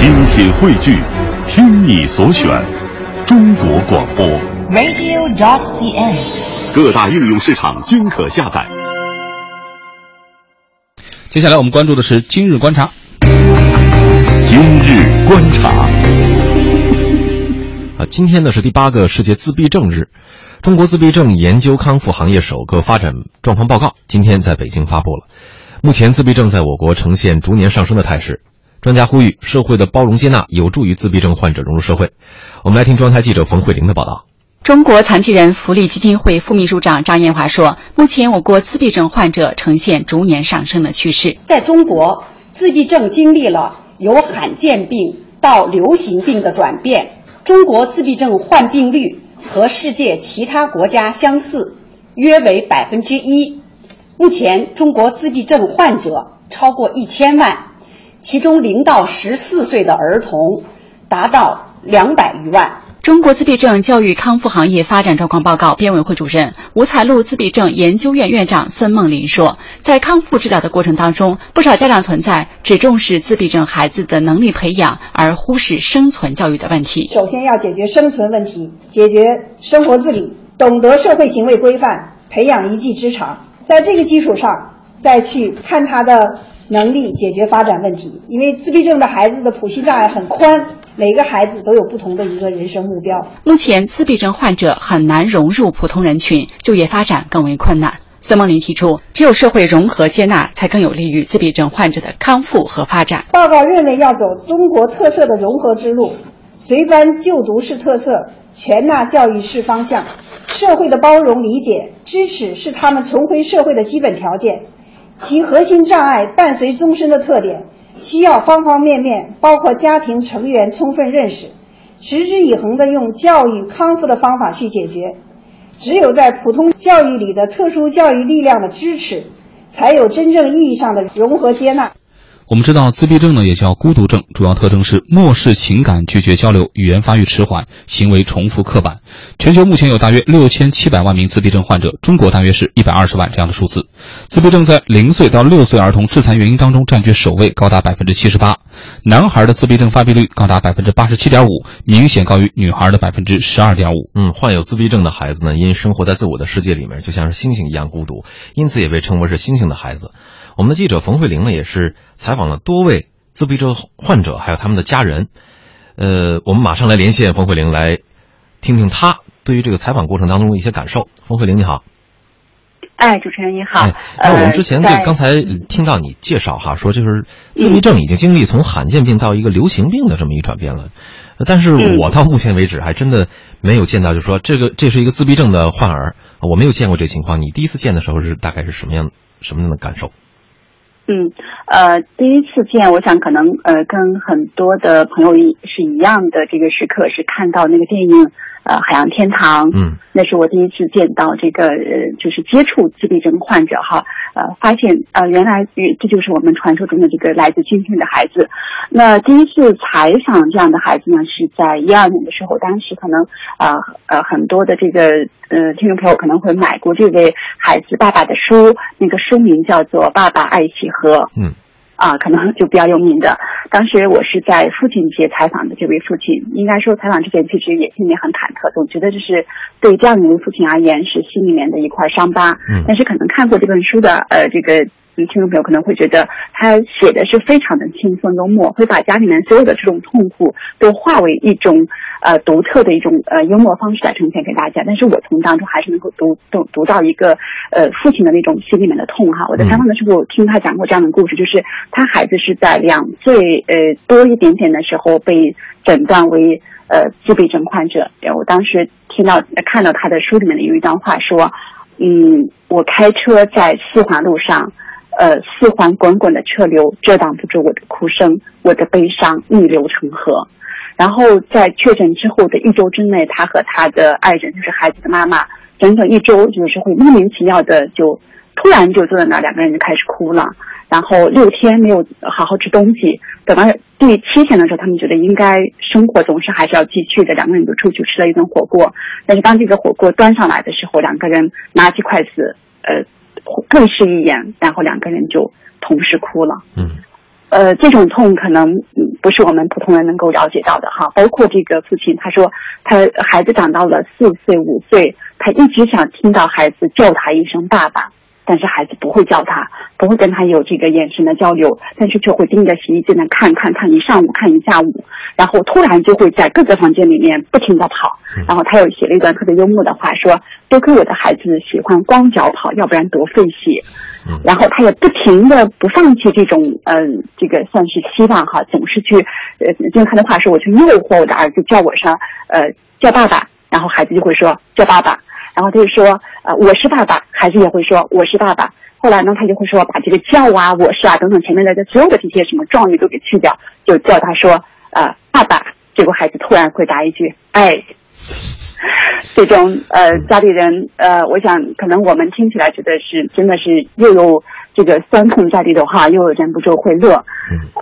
精品汇聚，听你所选，中国广播。radio.cn。各大应用市场均可下载。接下来我们关注的是今日观察。今日观察，啊，今天呢是第八个世界自闭症日，中国自闭症研究康复行业首个发展状况报告今天在北京发布了。目前自闭症在我国呈现逐年上升的态势，专家呼吁社会的包容接纳有助于自闭症患者融入社会。我们来听中央台记者冯慧玲的报道。中国残疾人福利基金会副秘书长张艳华说：“目前我国自闭症患者呈现逐年上升的趋势。在中国，自闭症经历了由罕见病到流行病的转变。中国自闭症患病率和世界其他国家相似，约为百分之一。目前，中国自闭症患者超过一千万，其中零到十四岁的儿童达到两百余万。”中国自闭症教育康复行业发展状况报告编委会主任、五彩路自闭症研究院院长孙梦林说，在康复治疗的过程当中，不少家长存在只重视自闭症孩子的能力培养，而忽视生存教育的问题。首先要解决生存问题，解决生活自理，懂得社会行为规范，培养一技之长，在这个基础上再去看他的能力，解决发展问题。因为自闭症的孩子的谱系障碍很宽。每个孩子都有不同的一个人生目标。目前，自闭症患者很难融入普通人群，就业发展更为困难。孙梦林提出，只有社会融合接纳，才更有利于自闭症患者的康复和发展。报告认为，要走中国特色的融合之路，随班就读是特色，全纳教育是方向。社会的包容、理解、支持是他们重回社会的基本条件，其核心障碍伴随终身的特点。需要方方面面，包括家庭成员充分认识，持之以恒地用教育康复的方法去解决。只有在普通教育里的特殊教育力量的支持，才有真正意义上的融合接纳。我们知道，自闭症呢也叫孤独症，主要特征是漠视情感、拒绝交流、语言发育迟缓、行为重复刻板。全球目前有大约六千七百万名自闭症患者，中国大约是一百二十万这样的数字。自闭症在零岁到六岁儿童致残原因当中占据首位，高达百分之七十八。男孩的自闭症发病率高达百分之八十七点五，明显高于女孩的百分之十二点五。嗯，患有自闭症的孩子呢，因生活在自我的世界里面，就像是星星一样孤独，因此也被称为是星星的孩子。我们的记者冯慧玲呢，也是采访了多位自闭症患者，还有他们的家人。呃，我们马上来连线冯慧玲，来听听她对于这个采访过程当中的一些感受。冯慧玲，你好。哎，主持人你好。哎，那我们之前就刚才听到你介绍哈，说就是自闭症已经经历从罕见病到一个流行病的这么一转变了。但是我到目前为止还真的没有见到，就是说这个这是一个自闭症的患儿，我没有见过这情况。你第一次见的时候是大概是什么样什么样的感受？嗯，呃，第一次见，我想可能呃跟很多的朋友一是一样的，这个时刻是看到那个电影呃《海洋天堂》，嗯，那是我第一次见到这个呃就是接触自闭症患者哈，呃发现呃原来这就是我们传说中的这个来自星星的孩子。那第一次采访这样的孩子呢，是在一二年的时候，当时可能呃呃很多的这个呃听众朋友可能会买过这位孩子爸爸的书，那个书名叫做《爸爸爱起河》。嗯。啊，可能就比较有名的。当时我是在父亲节采访的这位父亲，应该说采访之前其实也心里很忐忑，总觉得这是对这样一位父亲而言是心里面的一块伤疤。嗯，但是可能看过这本书的呃这个听众朋友可能会觉得他写的是非常的轻松幽默，会把家里面所有的这种痛苦都化为一种呃独特的一种呃幽默方式来呈现给大家。但是我从当中还是能够读读读到一个呃父亲的那种心里面的痛哈。我在采访的时候听他讲过这样的故事，就是。他孩子是在两岁呃多一点点的时候被诊断为呃自闭症患者。我当时听到看到他的书里面的有一段话说，嗯，我开车在四环路上，呃，四环滚滚的车流遮挡不住我的哭声，我的悲伤逆流成河。然后在确诊之后的一周之内，他和他的爱人，就是孩子的妈妈，整整一周就是会莫名其妙的就突然就坐在那儿，两个人就开始哭了。然后六天没有好好吃东西，等到第七天的时候，他们觉得应该生活总是还是要继续的，两个人就出去吃了一顿火锅。但是当这个火锅端上来的时候，两个人拿起筷子，呃，对视一眼，然后两个人就同时哭了。嗯，呃，这种痛可能嗯不是我们普通人能够了解到的哈。包括这个父亲，他说他孩子长到了四岁五岁，他一直想听到孩子叫他一声爸爸。但是孩子不会叫他，不会跟他有这个眼神的交流，但是却会盯着洗衣机那看看看一上午看一下午，然后突然就会在各个房间里面不停的跑。然后他又写了一段特别幽默的话，说多亏我的孩子喜欢光脚跑，要不然多费血。然后他也不停的不放弃这种嗯这个算是希望哈，总是去呃用他的话说，我去诱惑我的儿子叫我上呃叫爸爸，然后孩子就会说叫爸爸。然后他就说，呃，我是爸爸，孩子也会说我是爸爸。后来呢，他就会说把这个叫啊、我是啊等等前面的这所有的这些什么状语都给去掉，就叫他说，呃，爸爸。结果孩子突然回答一句，哎。这种呃家里人呃，我想可能我们听起来觉得是真的是又有。这个酸痛在里的话，又忍不住会乐。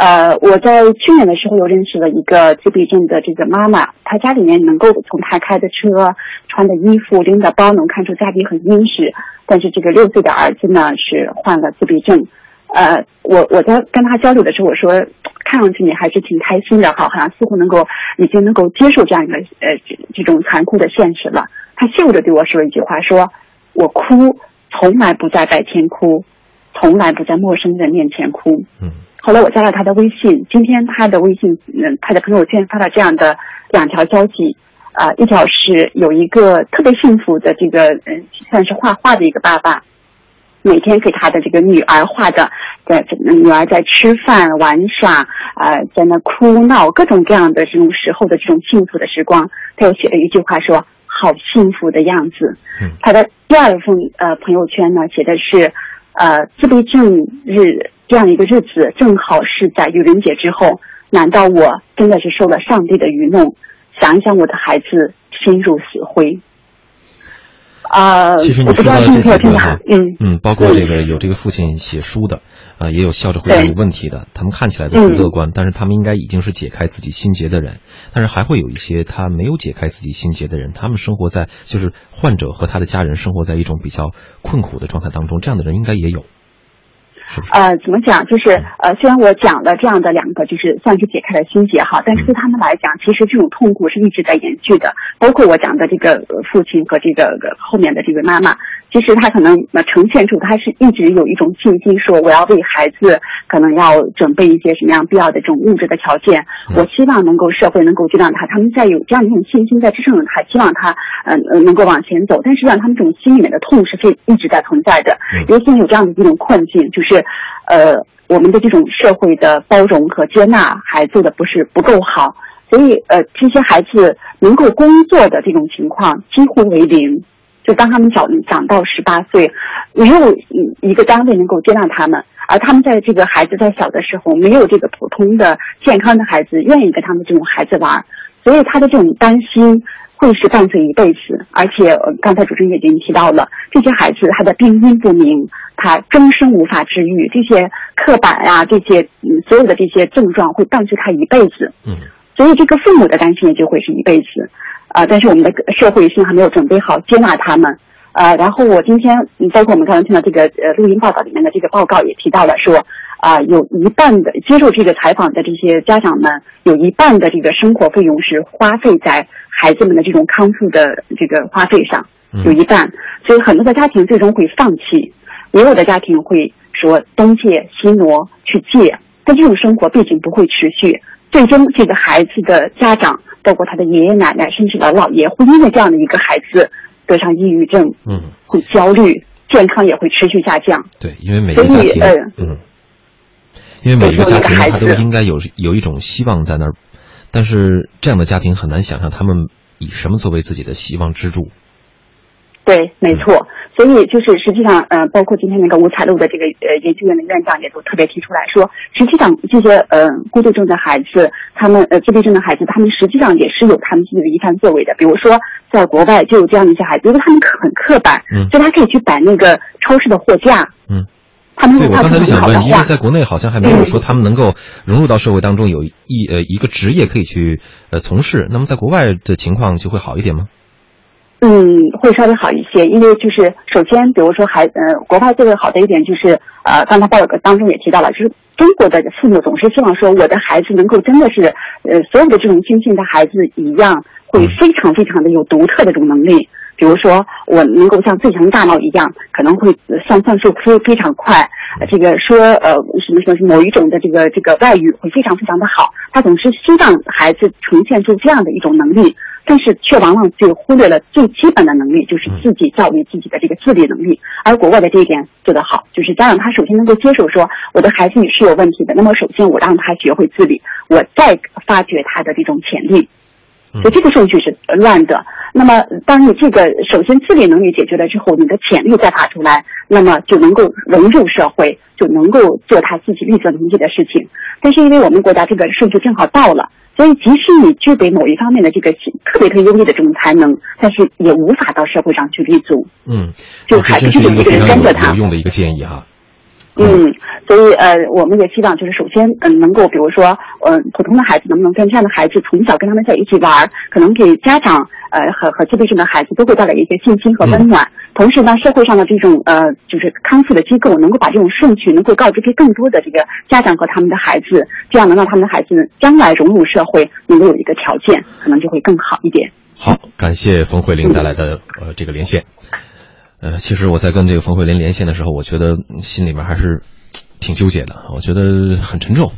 呃，我在去年的时候又认识了一个自闭症的这个妈妈，她家里面能够从她开的车、穿的衣服、拎的包，能看出家里很殷实。但是这个六岁的儿子呢，是患了自闭症。呃，我我在跟他交流的时候，我说，看上去你还是挺开心的，哈，好像似乎能够已经能够接受这样一个呃这这种残酷的现实了。他笑着对我说了一句话，说我哭从来不在白天哭。从来不在陌生人面前哭。嗯，后来我加了他的微信，今天他的微信，嗯，他的朋友圈发了这样的两条消息，啊，一条是有一个特别幸福的这个，嗯，算是画画的一个爸爸，每天给他的这个女儿画的，在女儿在吃饭玩耍，啊，在那哭闹，各种各样的这种时候的这种幸福的时光，他又写了一句话说：“好幸福的样子。”嗯，他的第二封呃朋友圈呢，写的是。呃，自闭症日这样一个日子，正好是在愚人节之后。难道我真的是受了上帝的愚弄？想一想，我的孩子心如死灰。啊，其实你说到这几个，嗯。嗯，包括这个有这个父亲写书的，啊，也有笑着回答你问题的，他们看起来都很乐观，但是他们应该已经是解开自己心结的人，但是还会有一些他没有解开自己心结的人，他们生活在就是患者和他的家人生活在一种比较困苦的状态当中，这样的人应该也有。呃，怎么讲？就是呃，虽然我讲了这样的两个，就是算是解开了心结哈，但是对他们来讲，其实这种痛苦是一直在延续的。包括我讲的这个父亲和这个后面的这个妈妈。其实他可能呃呈现出他是一直有一种信心，说我要为孩子可能要准备一些什么样必要的这种物质的条件。我希望能够社会能够接纳他，他们在有这样的一种信心在支撑着他，希望他嗯呃能够往前走。但是让他们这种心里面的痛是非一直在存在的。尤其有这样的一种困境，就是呃我们的这种社会的包容和接纳还做的不是不够好，所以呃这些孩子能够工作的这种情况几乎为零。就当他们长长到十八岁，没有一个单位能够接纳他们，而他们在这个孩子在小的时候，没有这个普通的健康的孩子愿意跟他们这种孩子玩，所以他的这种担心会是伴随一辈子。而且刚才主持人也已经提到了，这些孩子他的病因不明，他终生无法治愈，这些刻板啊，这些嗯所有的这些症状会伴随他一辈子。嗯，所以这个父母的担心也就会是一辈子。啊，但是我们的社会现在还没有准备好接纳他们，呃，然后我今天，包括我们刚才听到这个呃录音报道里面的这个报告也提到了说，啊，有一半的接受这个采访的这些家长们，有一半的这个生活费用是花费在孩子们的这种康复的这个花费上，有一半，所以很多的家庭最终会放弃，也有的家庭会说东借西挪去借，但这种生活毕竟不会持续，最终这个孩子的家长。包括他的爷爷奶奶，甚至老姥爷，会因为这样的一个孩子得上抑郁症，嗯，会焦虑，健康也会持续下降。对，因为每个家庭，嗯，因为每个家庭他都应该有有一种希望在那儿，但是这样的家庭很难想象他们以什么作为自己的希望支柱。对，没错。所以就是实际上，呃，包括今天那个五彩路的这个呃研究院的院长也都特别提出来说，实际上这些呃孤独症的孩子，他们呃自闭症的孩子，他们实际上也是有他们自己的一番作为的。比如说，在国外就有这样的一些孩子，因为他们很刻板，嗯，就他可以去摆那个超市的货架，嗯，他们对我刚才就想问，因为在国内好像还没有说他们能够融入到社会当中，有一呃一个职业可以去呃从事。那么在国外的情况就会好一点吗？嗯，会稍微好一些，因为就是首先，比如说孩呃，国外最为好的一点就是呃，刚才报告当中也提到了，就是中国的父母总是希望说我的孩子能够真的是呃所有的这种精进的孩子一样，会非常非常的有独特的这种能力。比如说，我能够像最强大脑一样，可能会算算数非非常快，这个说呃什么什么某一种的这个这个外语会非常非常的好。他总是希望孩子呈现出这样的一种能力，但是却往往就忽略了最基本的能力，就是自己教育自己的这个自理能力。而国外的这一点做得好，就是家长他首先能够接受说我的孩子也是有问题的，那么首先我让他学会自理，我再发掘他的这种潜力。所以这个顺序是乱的。那么，当你这个首先自理能力解决了之后，你的潜力再发出来，那么就能够融入社会，就能够做他自己力所能及的事情。但是，因为我们国家这个顺序正好到了，所以即使你具备某一方面的这个特别特别优异的这种才能，但是也无法到社会上去立足。嗯，就还是有一个人跟着他。有用的一个建议哈。嗯，所以呃，我们也希望就是首先嗯，能够比如说嗯，普通的孩子能不能跟这样的孩子从小跟他们在一起玩，可能给家长呃和和自闭症的孩子都会带来一些信心和温暖。同时呢，社会上的这种呃就是康复的机构能够把这种顺序能够告知给更多的这个家长和他们的孩子，这样能让他们的孩子将来融入社会能够有一个条件，可能就会更好一点。好，感谢冯慧玲带来的呃这个连线。呃，其实我在跟这个冯慧玲连线的时候，我觉得心里面还是挺纠结的。我觉得很沉重，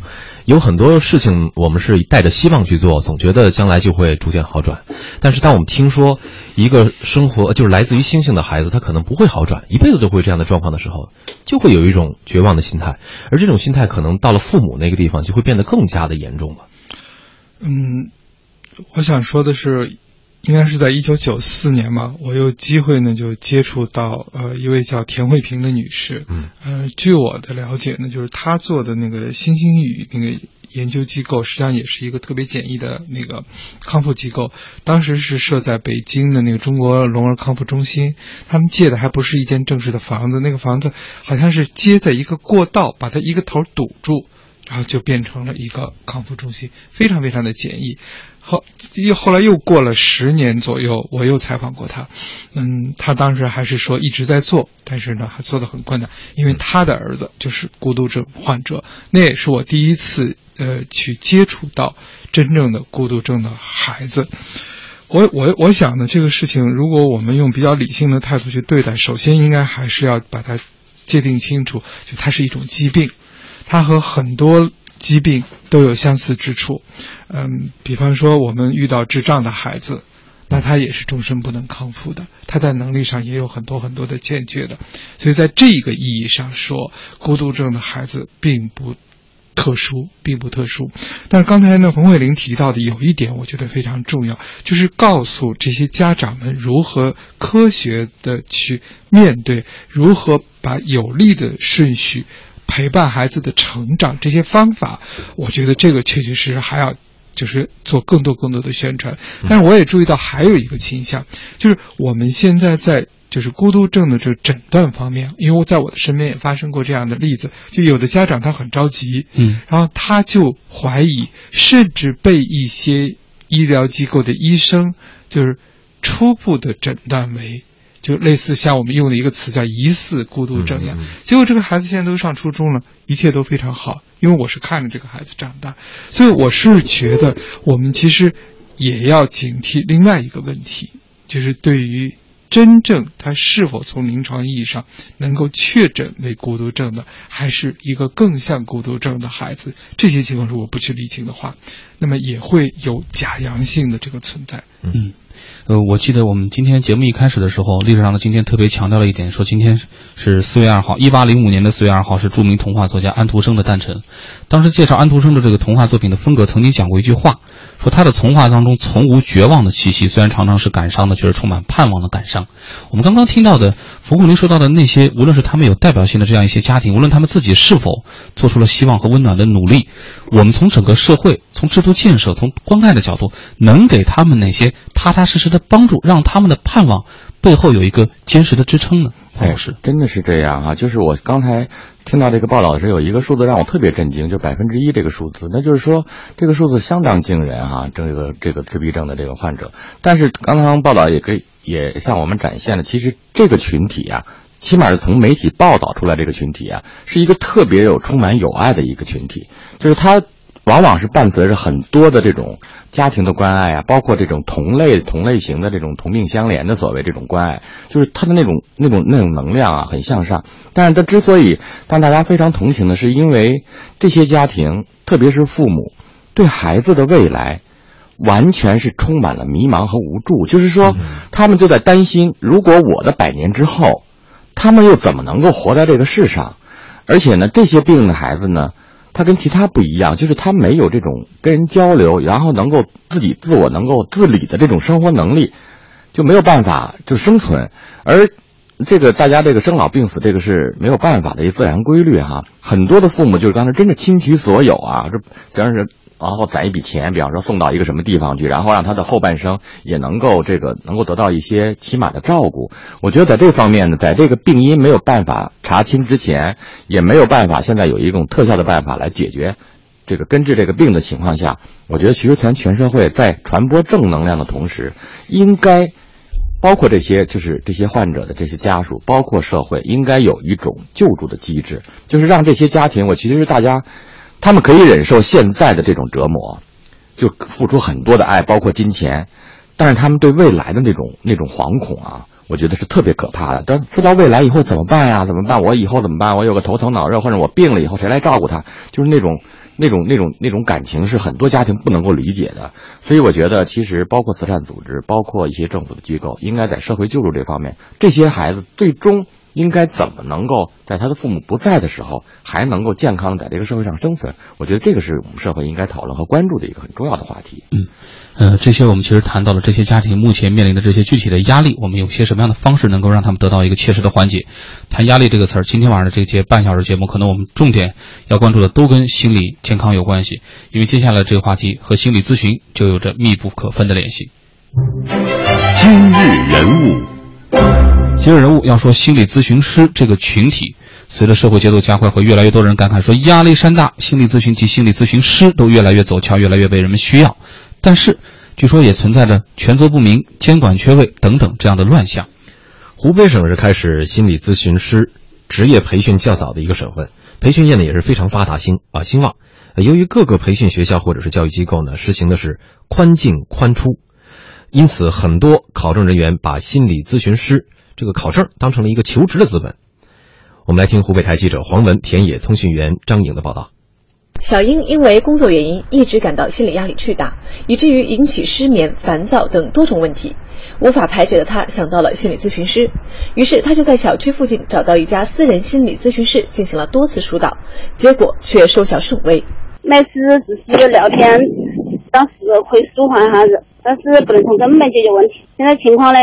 有很多事情我们是带着希望去做，总觉得将来就会逐渐好转。但是当我们听说一个生活就是来自于星星的孩子，他可能不会好转，一辈子都会这样的状况的时候，就会有一种绝望的心态。而这种心态可能到了父母那个地方，就会变得更加的严重了。嗯，我想说的是。应该是在一九九四年吧，我有机会呢，就接触到呃一位叫田慧萍的女士。嗯，呃，据我的了解呢，就是她做的那个星星语那个研究机构，实际上也是一个特别简易的那个康复机构。当时是设在北京的那个中国聋儿康复中心，他们借的还不是一间正式的房子，那个房子好像是接在一个过道，把它一个头堵住。然后就变成了一个康复中心，非常非常的简易。后又后来又过了十年左右，我又采访过他，嗯，他当时还是说一直在做，但是呢还做的很困难，因为他的儿子就是孤独症患者。那也是我第一次呃去接触到真正的孤独症的孩子。我我我想呢，这个事情如果我们用比较理性的态度去对待，首先应该还是要把它界定清楚，就它是一种疾病。它和很多疾病都有相似之处，嗯，比方说我们遇到智障的孩子，那他也是终身不能康复的，他在能力上也有很多很多的欠缺的，所以在这个意义上说，孤独症的孩子并不特殊，并不特殊。但是刚才呢，冯慧玲提到的有一点，我觉得非常重要，就是告诉这些家长们如何科学的去面对，如何把有利的顺序。陪伴孩子的成长这些方法，我觉得这个确确实实还要就是做更多更多的宣传。但是我也注意到还有一个倾向，就是我们现在在就是孤独症的这个诊断方面，因为我在我的身边也发生过这样的例子，就有的家长他很着急，嗯，然后他就怀疑，甚至被一些医疗机构的医生就是初步的诊断为。就类似像我们用的一个词叫疑似孤独症一样，结果这个孩子现在都上初中了，一切都非常好。因为我是看着这个孩子长大，所以我是觉得我们其实也要警惕另外一个问题，就是对于真正他是否从临床意义上能够确诊为孤独症的，还是一个更像孤独症的孩子，这些情况如果不去理清的话，那么也会有假阳性的这个存在。嗯。呃，我记得我们今天节目一开始的时候，历史上的今天特别强调了一点，说今天是四月二号，一八零五年的四月二号是著名童话作家安徒生的诞辰。当时介绍安徒生的这个童话作品的风格，曾经讲过一句话，说他的童话当中从无绝望的气息，虽然常常是感伤的，却是充满盼望的感伤。我们刚刚听到的冯慧林说到的那些，无论是他们有代表性的这样一些家庭，无论他们自己是否做出了希望和温暖的努力，我们从整个社会、从制度建设、从关爱的角度，能给他们哪些踏踏实实的帮助，让他们的盼望背后有一个坚实的支撑呢？哎，老师，真的是这样啊！就是我刚才听到这个报道的时候，有一个数字让我特别震惊，就百分之一这个数字，那就是说这个数字相当惊人啊！这个这个自闭症的这个患者，但是刚刚报道也可以也向我们展现了，其实这个群体啊，起码是从媒体报道出来这个群体啊，是一个特别有充满友爱的一个群体，就是他。往往是伴随着很多的这种家庭的关爱啊，包括这种同类同类型的这种同病相怜的所谓这种关爱，就是他的那种那种那种能量啊，很向上。但是他之所以让大家非常同情的是，因为这些家庭，特别是父母，对孩子的未来，完全是充满了迷茫和无助。就是说，他们就在担心，如果我的百年之后，他们又怎么能够活在这个世上？而且呢，这些病的孩子呢？他跟其他不一样，就是他没有这种跟人交流，然后能够自己自我能够自理的这种生活能力，就没有办法就生存。而这个大家这个生老病死，这个是没有办法的一自然规律哈。很多的父母就是刚才真的倾其所有啊，这真是。然后攒一笔钱，比方说送到一个什么地方去，然后让他的后半生也能够这个能够得到一些起码的照顾。我觉得在这方面呢，在这个病因没有办法查清之前，也没有办法现在有一种特效的办法来解决这个根治这个病的情况下，我觉得其实全全社会在传播正能量的同时，应该包括这些就是这些患者的这些家属，包括社会，应该有一种救助的机制，就是让这些家庭，我其实是大家。他们可以忍受现在的这种折磨，就付出很多的爱，包括金钱，但是他们对未来的那种那种惶恐啊，我觉得是特别可怕的。但说到未来以后怎么办呀？怎么办？我以后怎么办？我有个头疼脑热，或者我病了以后谁来照顾他？就是那种那种那种那种感情是很多家庭不能够理解的。所以我觉得，其实包括慈善组织，包括一些政府的机构，应该在社会救助这方面，这些孩子最终。应该怎么能够在他的父母不在的时候，还能够健康在这个社会上生存？我觉得这个是我们社会应该讨论和关注的一个很重要的话题。嗯，呃，这些我们其实谈到了这些家庭目前面临的这些具体的压力，我们有些什么样的方式能够让他们得到一个切实的缓解？谈压力这个词儿，今天晚上的这节半小时节目，可能我们重点要关注的都跟心理健康有关系，因为接下来这个话题和心理咨询就有着密不可分的联系。今日人物。今日人物要说心理咨询师这个群体，随着社会节奏加快，会越来越多人感慨说压力山大，心理咨询及心理咨询师都越来越走俏，越来越被人们需要。但是，据说也存在着权责不明、监管缺位等等这样的乱象。湖北省是开始心理咨询师职业培训较早的一个省份，培训业呢也是非常发达兴啊兴旺。由于各个培训学校或者是教育机构呢实行的是宽进宽出，因此很多考证人员把心理咨询师。这个考证当成了一个求职的资本。我们来听湖北台记者黄文、田野通讯员张颖的报道。小英因为工作原因一直感到心理压力巨大，以至于引起失眠、烦躁等多种问题，无法排解的她想到了心理咨询师。于是她就在小区附近找到一家私人心理咨询室进行了多次疏导，结果却收效甚微。每次只是聊天，当时可以舒缓一下子，但是不能从根本解决问题。现在情况呢？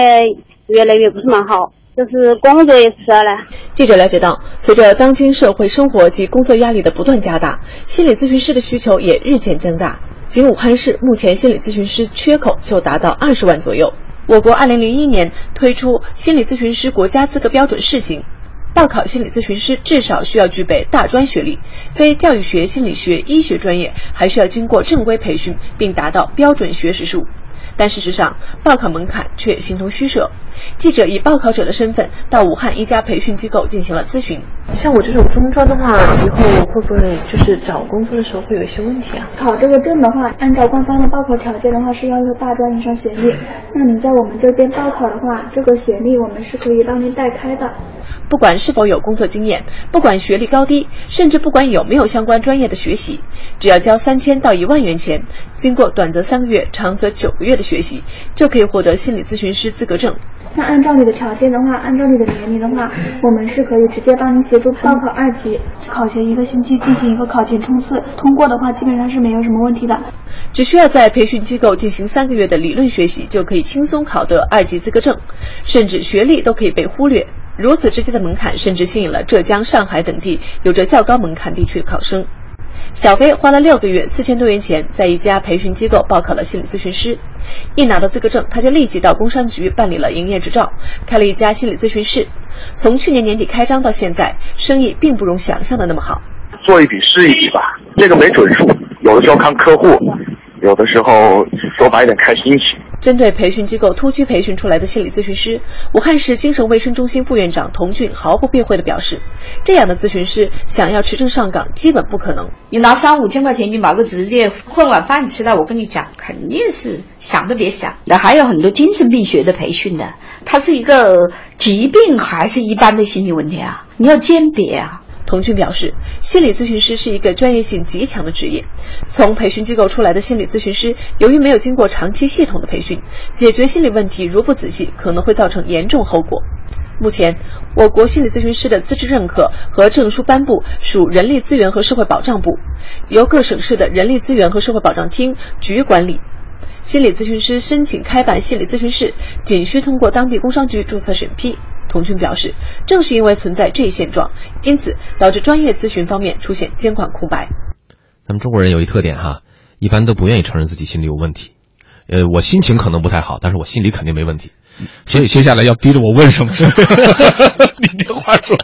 越来越不是蛮好，就是工作也迟了。记者了解到，随着当今社会生活及工作压力的不断加大，心理咨询师的需求也日渐增大。仅武汉市目前心理咨询师缺口就达到二十万左右。我国二零零一年推出心理咨询师国家资格标准试行，报考心理咨询师至少需要具备大专学历，非教育学、心理学、医学专业还需要经过正规培训，并达到标准学时数。但事实上，报考门槛却形同虚设。记者以报考者的身份到武汉一家培训机构进行了咨询。像我这种中专的话，以后会不会就是找工作的时候会有一些问题啊？考这个证的话，按照官方的报考条件的话，是要求大专以上学历。那你在我们这边报考的话，这个学历我们是可以帮您代开的。不管是否有工作经验，不管学历高低，甚至不管有没有相关专业的学习，只要交三千到一万元钱，经过短则三个月，长则九个月的学习，就可以获得心理咨询师资格证。那按照你的条件的话，按照你的年龄的话，我们是可以直接帮您协助报考二级，考前一个星期进行一个考前冲刺，通过的话基本上是没有什么问题的。只需要在培训机构进行三个月的理论学习，就可以轻松考得二级资格证，甚至学历都可以被忽略。如此直接的门槛，甚至吸引了浙江、上海等地有着较高门槛地区的考生。小飞花了六个月四千多元钱，在一家培训机构报考了心理咨询师。一拿到资格证，他就立即到工商局办理了营业执照，开了一家心理咨询室。从去年年底开张到现在，生意并不如想象的那么好。做一笔是一笔吧，这个没准数，有的时候看客户，有的时候说白点看心情。针对培训机构突击培训出来的心理咨询师，武汉市精神卫生中心副院长童俊毫不避讳地表示，这样的咨询师想要持证上岗基本不可能。你拿三五千块钱，你买个职业混碗饭吃了，我跟你讲，肯定是想都别想。那还有很多精神病学的培训的，它是一个疾病还是一般的心理问题啊？你要鉴别啊。童俊表示，心理咨询师是一个专业性极强的职业。从培训机构出来的心理咨询师，由于没有经过长期系统的培训，解决心理问题如不仔细，可能会造成严重后果。目前，我国心理咨询师的资质认可和证书颁布属人力资源和社会保障部，由各省市的人力资源和社会保障厅局管理。心理咨询师申请开办心理咨询室，仅需通过当地工商局注册审批。童军表示，正是因为存在这一现状，因此导致专业咨询方面出现监管空白。咱们中国人有一特点哈，一般都不愿意承认自己心里有问题。呃，我心情可能不太好，但是我心里肯定没问题。所以接下来要逼着我问什么？你这话说，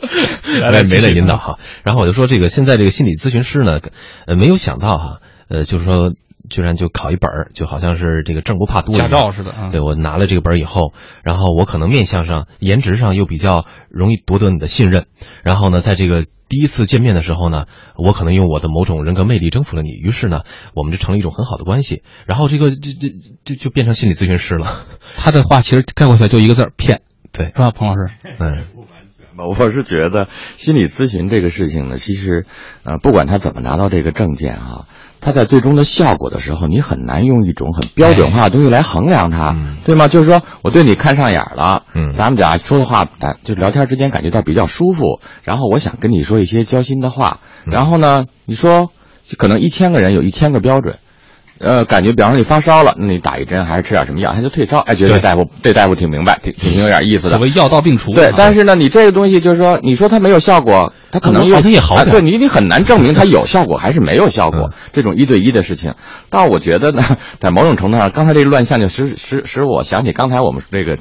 来没了引导哈。然后我就说，这个现在这个心理咨询师呢，呃，没有想到哈，呃，就是说。居然就考一本儿，就好像是这个证不怕多驾照似的。对我拿了这个本儿以后，然后我可能面相上、颜值上又比较容易夺得你的信任。然后呢，在这个第一次见面的时候呢，我可能用我的某种人格魅力征服了你，于是呢，我们就成了一种很好的关系。然后这个这这就就变成心理咨询师了。他的话其实概括起来就一个字儿：骗。对，是吧，彭老师？嗯。我是觉得心理咨询这个事情呢，其实，呃，不管他怎么拿到这个证件啊。他在最终的效果的时候，你很难用一种很标准化的东西来衡量它，对吗？就是说我对你看上眼了，嗯，咱们俩说的话，就聊天之间感觉到比较舒服，然后我想跟你说一些交心的话，然后呢，你说可能一千个人有一千个标准。呃，感觉比方说你发烧了，那你打一针还是吃点什么药，他就退烧。哎，觉得大夫这大夫挺明白，挺挺有点意思的。所谓药到病除。对，但是呢，你这个东西就是说，你说它没有效果，它可能它也好点。对你，你很难证明 它有效果还是没有效果。这种一对一的事情，但我觉得呢，在某种程度上，刚才这个乱象就使使使我想起刚才我们这个。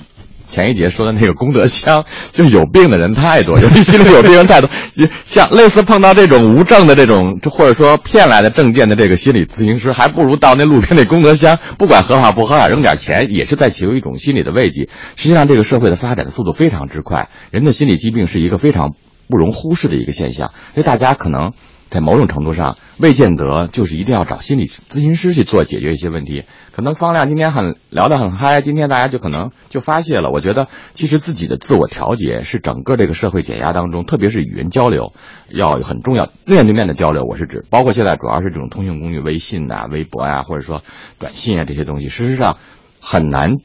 前一节说的那个功德箱，就有病的人太多，尤其心里有病人太多。像类似碰到这种无证的这种，或者说骗来的证件的这个心理咨询师，还不如到那路边那功德箱，不管合法不合法，扔点钱，也是在求一种心理的慰藉。实际上，这个社会的发展的速度非常之快，人的心理疾病是一个非常不容忽视的一个现象。所以大家可能。在某种程度上，未见得就是一定要找心理咨询师去做解决一些问题。可能方亮今天很聊得很嗨，今天大家就可能就发泄了。我觉得其实自己的自我调节是整个这个社会减压当中，特别是语言交流要很重要。面对面的交流，我是指包括现在主要是这种通讯工具，微信呐、微博呀，或者说短信啊这些东西，事实上很难。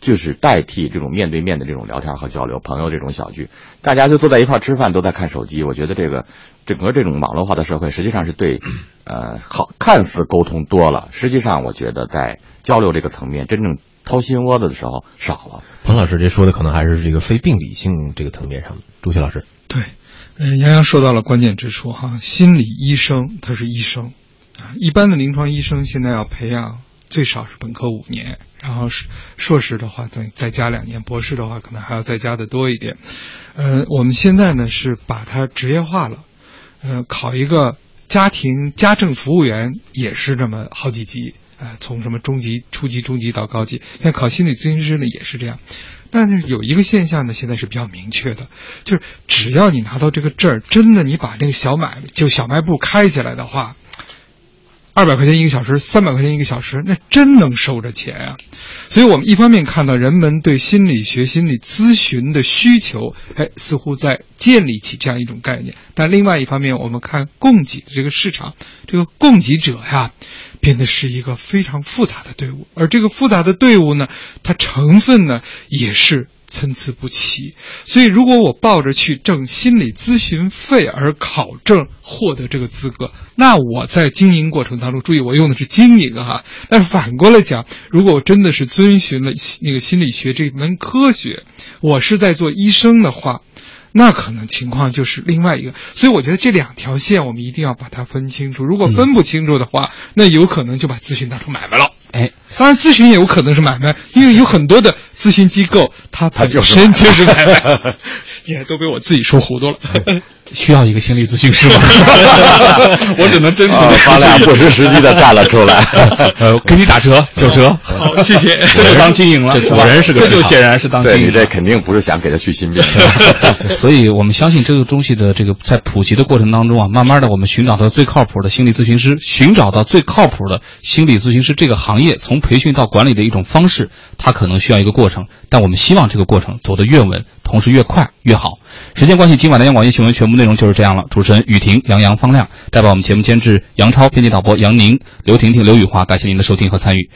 就是代替这种面对面的这种聊天和交流，朋友这种小聚，大家就坐在一块吃饭，都在看手机。我觉得这个整个这种网络化的社会，实际上是对，呃，好看似沟通多了，实际上我觉得在交流这个层面，真正掏心窝子的时候少了。彭老师这说的可能还是这个非病理性这个层面上。朱旭老师，对，嗯，杨洋说到了关键之处哈，心理医生他是医生，啊，一般的临床医生现在要培养。最少是本科五年，然后硕士的话再再加两年，博士的话可能还要再加的多一点。呃，我们现在呢是把它职业化了，呃，考一个家庭家政服务员也是这么好几级，呃，从什么中级、初级、中级到高级。像考心理咨询师呢也是这样，但是有一个现象呢，现在是比较明确的，就是只要你拿到这个证儿，真的你把那个小买就小卖部开起来的话。二百块钱一个小时，三百块钱一个小时，那真能收着钱啊！所以，我们一方面看到人们对心理学、心理咨询的需求，哎，似乎在建立起这样一种概念；但另外一方面，我们看供给的这个市场，这个供给者呀，变得是一个非常复杂的队伍，而这个复杂的队伍呢，它成分呢也是。参差不齐，所以如果我抱着去挣心理咨询费而考证获得这个资格，那我在经营过程当中，注意我用的是经营哈。但是反过来讲，如果我真的是遵循了那个心理学这门科学，我是在做医生的话，那可能情况就是另外一个。所以我觉得这两条线我们一定要把它分清楚。如果分不清楚的话，那有可能就把咨询当成买卖了。哎，当然咨询也有可能是买卖，因为有很多的咨询机构，它本身就是买卖，也都被我自己说糊涂了。需要一个心理咨询师吗？我只能真诚的，发亮不失时机的站了出来。呃，给你打折九折，好，谢谢。这就当经营了，果然是个，这就显然是当经营。你这肯定不是想给他去心病。所以我们相信这个东西的这个在普及的过程当中啊，慢慢的我们寻找到最靠谱的心理咨询师，寻找到最靠谱的心理咨询师这个行业从培训到管理的一种方式，它可能需要一个过程，但我们希望这个过程走得越稳，同时越快越好。时间关系，今晚的央广夜新闻全部内容就是这样了。主持人雨婷、杨洋、方亮，代表我们节目监制杨超，编辑导播杨宁、刘婷婷、刘雨华，感谢您的收听和参与。